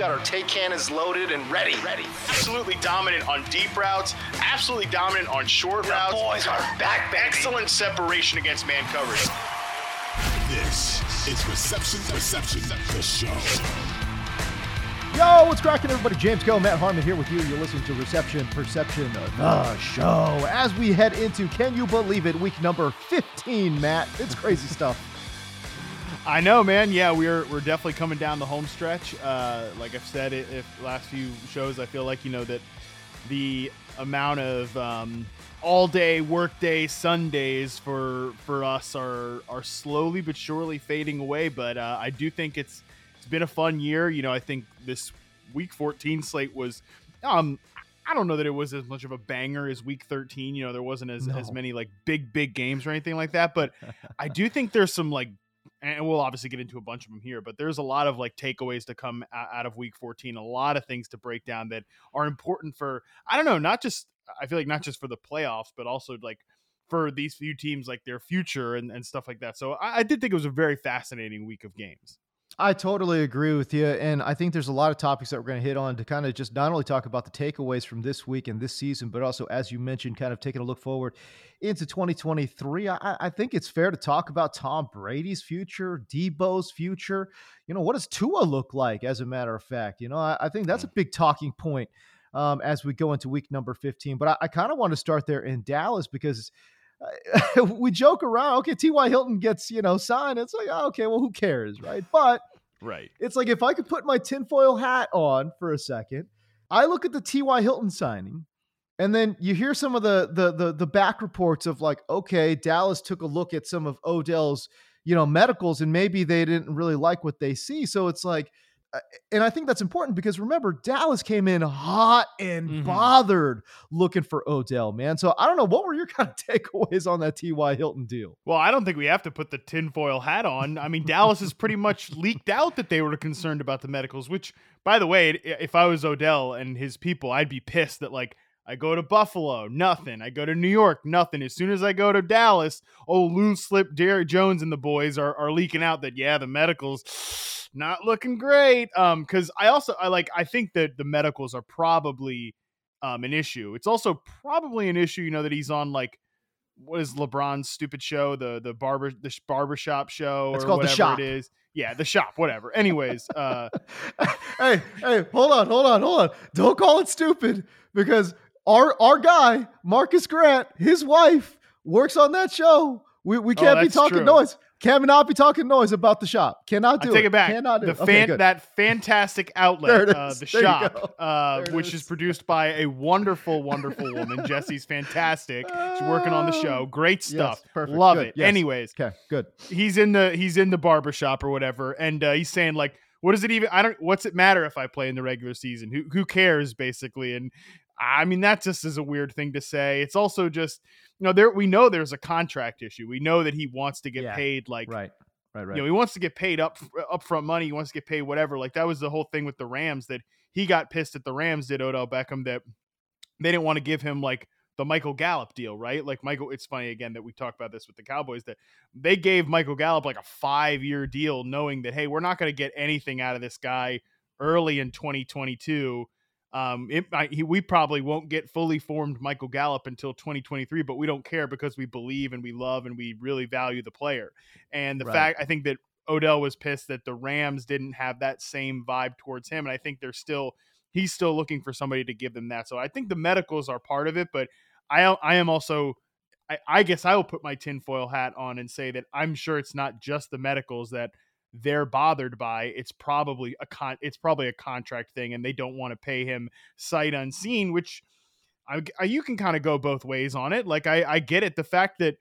We've got our take cannons loaded and ready. Ready. Absolutely dominant on deep routes, absolutely dominant on short The routes. boys are back, baby. Excellent separation against man coverage. This is Reception Perception, the show. Yo, what's cracking, everybody? James Koh, Matt Harmon here with you. You're listening to Reception Perception, the show. As we head into, can you believe it, week number 15, Matt? It's crazy stuff. I know, man. Yeah, we're we're definitely coming down the home stretch. Uh, like I've said, it, if last few shows, I feel like you know that the amount of um, all day work day Sundays for for us are are slowly but surely fading away. But uh, I do think it's it's been a fun year. You know, I think this week 14 slate was. Um, I don't know that it was as much of a banger as week 13. You know, there wasn't as, as many like big, big games or anything like that. But I do think there's some like and we'll obviously get into a bunch of them here, but there's a lot of like takeaways to come out of week 14, a lot of things to break down that are important for, I don't know, not just, I feel like not just for the playoffs, but also like for these few teams, like their future and, and stuff like that. So I, I did think it was a very fascinating week of games. I totally agree with you. And I think there's a lot of topics that we're going to hit on to kind of just not only talk about the takeaways from this week and this season, but also, as you mentioned, kind of taking a look forward into 2023. I, I think it's fair to talk about Tom Brady's future, Debo's future. You know, what does Tua look like, as a matter of fact? You know, I, I think that's a big talking point um, as we go into week number 15. But I, I kind of want to start there in Dallas because uh, we joke around. Okay, T.Y. Hilton gets, you know, signed. It's like, oh, okay, well, who cares, right? But Right. it's like if I could put my tinfoil hat on for a second, I look at the T.Y. Hilton signing, and then you hear some of the the the, the back reports of like, okay, Dallas took a look at some of Odell's, you know, medicals, and maybe they didn't really like what they see. So it's like, and I think that's important because remember, Dallas came in hot and Mhm. bothered looking for Odell, man. So I don't know what were your kind of takeaways on that T.Y. Hilton deal. Well, I don't think we have to put the tinfoil hat on. I mean, Dallas has pretty much leaked out that they were concerned about the medicals, which, by the way, if I was Odell and his people, I'd be pissed that, like, I go to Buffalo, nothing. I go to New York, nothing. As soon as I go to Dallas, oh, loose slip, Derrick Jones and the boys are, are leaking out that, yeah, the medicals not looking great. Um, because I also, I like, I think that the medicals are probably um an issue. It's also probably an issue, you know, that he's on like what is LeBron's stupid show, the the barber the sh- barbershop show It's or called The whatever Shop. it is. Yeah, the shop, whatever. Anyways, uh hey, hey, hold on, hold on, hold on. Don't call it stupid because our our guy, Marcus Grant, his wife works on that show. We we can't be Oh, that's talking true. noise. Cannot be talking noise about the shop. Cannot do I take it back. Cannot do the it. Okay, fan good. that fantastic outlet, it uh, the There shop, uh, which is. is produced by a wonderful, wonderful woman. Jesse's fantastic. She's working on the show. Great stuff. Yes, perfect. Love Good. it. Yes. Anyways, Okay, good. he's in the he's in the barbershop or whatever and uh, he's saying like what does it even i don't what's it matter if i play in the regular season who who cares basically and i mean that just is a weird thing to say it's also just you know there we know there's a contract issue we know that he wants to get Yeah, paid like Right. right, right. You know, he wants to get paid up upfront money. He wants to get paid whatever. Like that was the whole thing with the Rams that he got pissed at the Rams did Odell Beckham that they didn't want to give him like the Michael Gallup deal, right? Like Michael, it's funny again that we talk about this with the Cowboys that they gave Michael Gallup like a five year deal, knowing that hey, we're not going to get anything out of this guy early in 2022. Um, it, I, he, we probably won't get fully formed Michael Gallup until 2023, but we don't care because we believe and we love and we really value the player. And the Right. fact, I think that Odell was pissed that the Rams didn't have that same vibe towards him, and I think they're still he's still looking for somebody to give them that. So I think the medicals are part of it, but I I am also I, I guess I will put my tinfoil hat on and say that I'm sure it's not just the medicals that they're bothered by. It's probably a con it's probably a contract thing and they don't want to pay him sight unseen, which I, I you can kind of go both ways on it. Like I, I get it. The fact that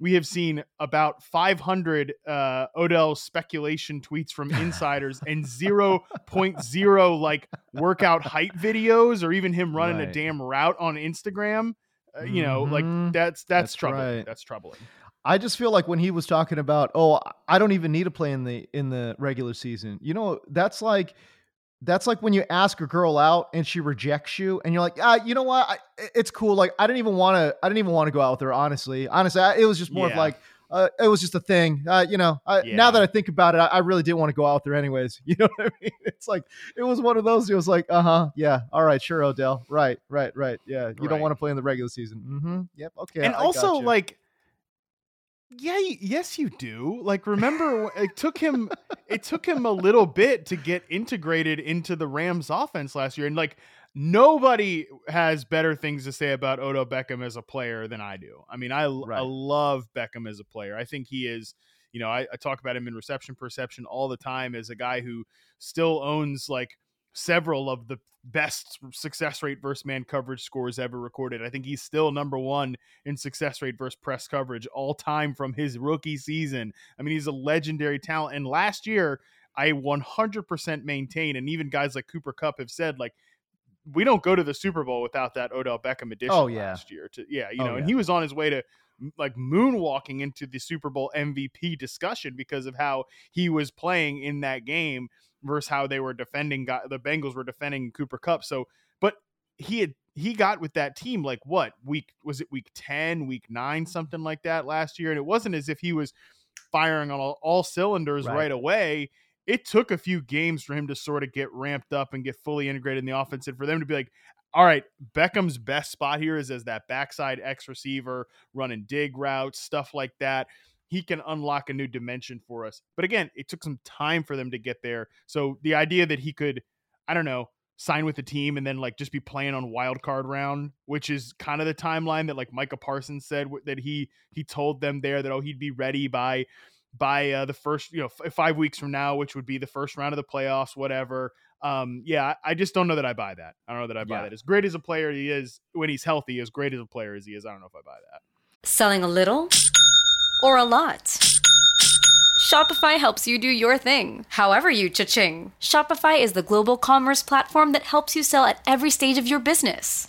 we have seen about 500 uh, Odell speculation tweets from insiders and 0.0 like workout hype videos or even him running a damn route on Instagram. Uh, you know, like Mhm. that's that's, That's troubling. right. That's troubling. I just feel like when he was talking about, oh, I don't even need to play in the in the regular season. You know, that's like that's like when you ask a girl out and she rejects you, and you're like, ah, you know what? I, it's cool. Like I didn't even want to. I didn't even want to go out with her. Honestly, honestly, I, it was just more of like. Uh, it was just a thing, uh, you know. I, Yeah. Now that I think about it, I, really didn't want to go out with her anyways. You know what I mean? It's like it was one of those. It was like, uh huh, yeah, all right, sure, Odell, right, right, right, yeah. You Right. don't want to play in the regular season. Mm-hmm. Yep. Okay. and also like yeah yes you do. Like remember it took him it took him a little bit to get integrated into the rams offense last year and like nobody has better things to say about Odell Beckham as a player than i do. I mean i, Right. love beckham as a player. I think he is you know I, I talk about him in reception perception all the time as a guy who still owns like several of the best success rate versus man coverage scores ever recorded. I think he's still number one in success rate versus press coverage all time from his rookie season. I mean, he's a legendary talent. And last year, I 100% maintain, and even guys like Cooper Kupp have said, like, we don't go to the Super Bowl without that Odell Beckham edition Oh, yeah. last year. To yeah, you Oh, know, and he was on his way to like moonwalking into the Super Bowl MVP discussion because of how he was playing in that game versus how they were defending the Bengals were defending Cooper Kupp. So, but he had he got with that team like what week was it week 10 week 9 something like that last year and it wasn't as if he was firing on all, all cylinders right. Right. away it took a few games for him to sort of get ramped up and get fully integrated in the offense and for them to be like all right beckham's best spot here is as that backside x receiver running dig routes stuff like that. He can unlock a new dimension for us. But again it took some time for them to get there. So the idea that he could i don't know sign with the team and then like just be playing on wild card round, which is kind of the timeline that like Micah Parsons said that he he told them there that oh he'd be ready by by uh, the first you know f- five weeks from now, which would be the first round of the playoffs, whatever. Um, yeah, I I just don't know that I buy that. I don't know that I buy Yeah. that. As great as a player he is when he's healthy, as great as a player as he is, I don't know if I buy that. Selling a little or a lot? Shopify helps you do your thing, however you cha-ching. Shopify is the global commerce platform that helps you sell at every stage of your business.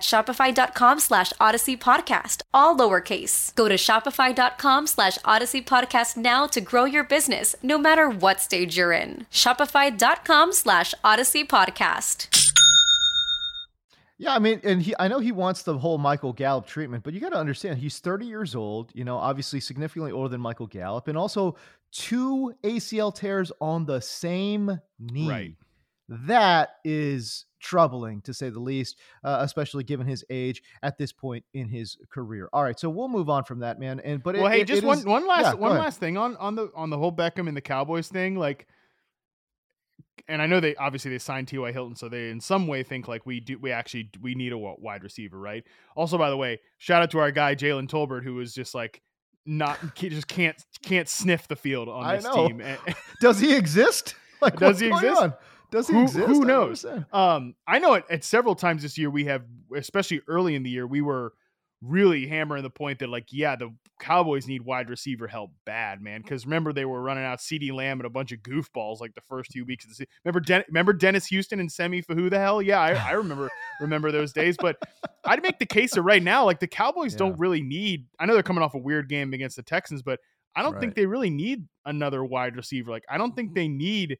shopify.com slash odyssey podcast, all lowercase. Go to shopify.com slash odyssey podcast now to grow your business, no matter what stage you're in. Shopify.com slash odyssey podcast. Yeah, I mean, and he, I know he wants the whole Michael Gallup treatment, but you got to understand, he's 30 years old, you know, obviously significantly older than Michael Gallup, and also two ACL tears on the same knee. Right. That is troubling to say the least, uh, especially given his age at this point in his career. All right, so we'll move on from that, man. And but well, it, hey, it- just it one is- one last yeah, one last thing on on the on the whole Beckham and the Cowboys thing, like. And I know they obviously they signed T.Y. Hilton, so they in some way think like we do. We actually we need a wide receiver, right? Also, by the way, shout out to our guy Jalen Tolbert, who was just like not just can't can't sniff the field on this team. Does he exist? Like, Does he exist? on? Does he who, exist? Who knows? Um, I know it at several times this year we have, especially early in the year, we were really hammering the point that like, yeah, the Cowboys need wide receiver help bad, man. Because remember they were running out CeeDee Lamb and a bunch of goofballs like the first few weeks of the season. Remember, Den- remember Dennis Houston and Simi Fehoko the hell? Yeah, I, I remember remember those days. But I'd make the case that right now, like the Cowboys Yeah. don't really need. I know they're coming off a weird game against the Texans, but I don't Right. think they really need another wide receiver. Like I don't think they need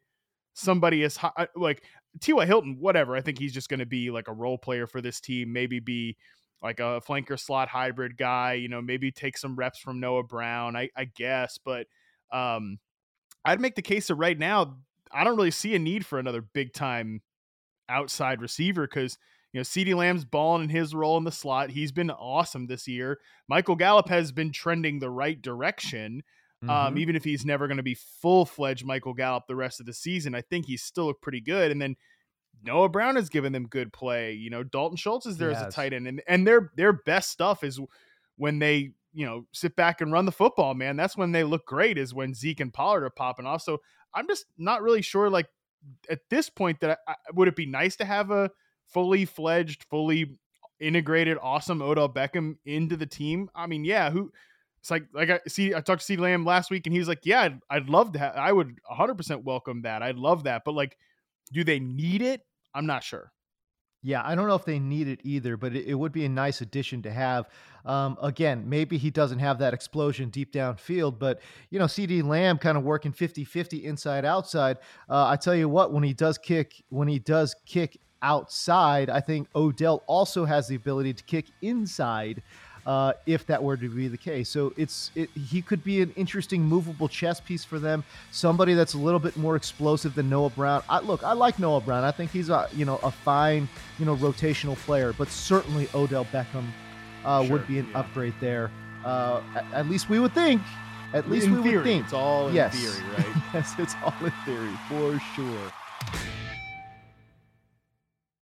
somebody is like T.Y. Hilton, whatever. I think he's just going to be like a role player for this team, maybe be like a flanker slot hybrid guy, you know, maybe take some reps from Noah Brown, I, I guess. But um, I'd make the case that right now, I don't really see a need for another big time outside receiver because, you know, CeeDee Lamb's balling in his role in the slot. He's been awesome this year. Michael Gallup has been trending the right direction. Um, Mhm. even if he's never going to be full fledged Michael Gallup the rest of the season, I think he's still looked pretty good. And then Noah Brown has given them good play. You know, Dalton Schultz is there as a Yes. tight end, and and their their best stuff is when they you know sit back and run the football. Man, that's when they look great. Is when Zeke and Pollard are popping off. So I'm just not really sure. Like at this point, that I, would it be nice to have a fully fledged, fully integrated, awesome Odell Beckham into the team? I mean, yeah, who? It's like like I see. I talked to C Lamb last week, and he was like, "Yeah, I'd, I'd love to. have I would 100 percent welcome that. I'd love that. But like, do they need it? I'm not sure. Yeah, I don't know if they need it either, but it, it would be a nice addition to have. Um, again, maybe he doesn't have that explosion deep downfield, but, you know, CeeDee Lamb kind of working 50 50 inside outside. Uh, I tell you what, when he does kick, when he does kick outside, I think Odell also has the ability to kick inside. Uh, if that were to be the case, so it's it, he could be an interesting movable chess piece for them. Somebody that's a little bit more explosive than Noah Brown. I, look, I like Noah Brown. I think he's a you know a fine you know rotational player, but certainly Odell Beckham uh, Sure, would be an yeah. upgrade there. Uh, at, at least we would think. At least in we theory, would think. it's all in yes. theory, right? yes, it's all in theory for sure.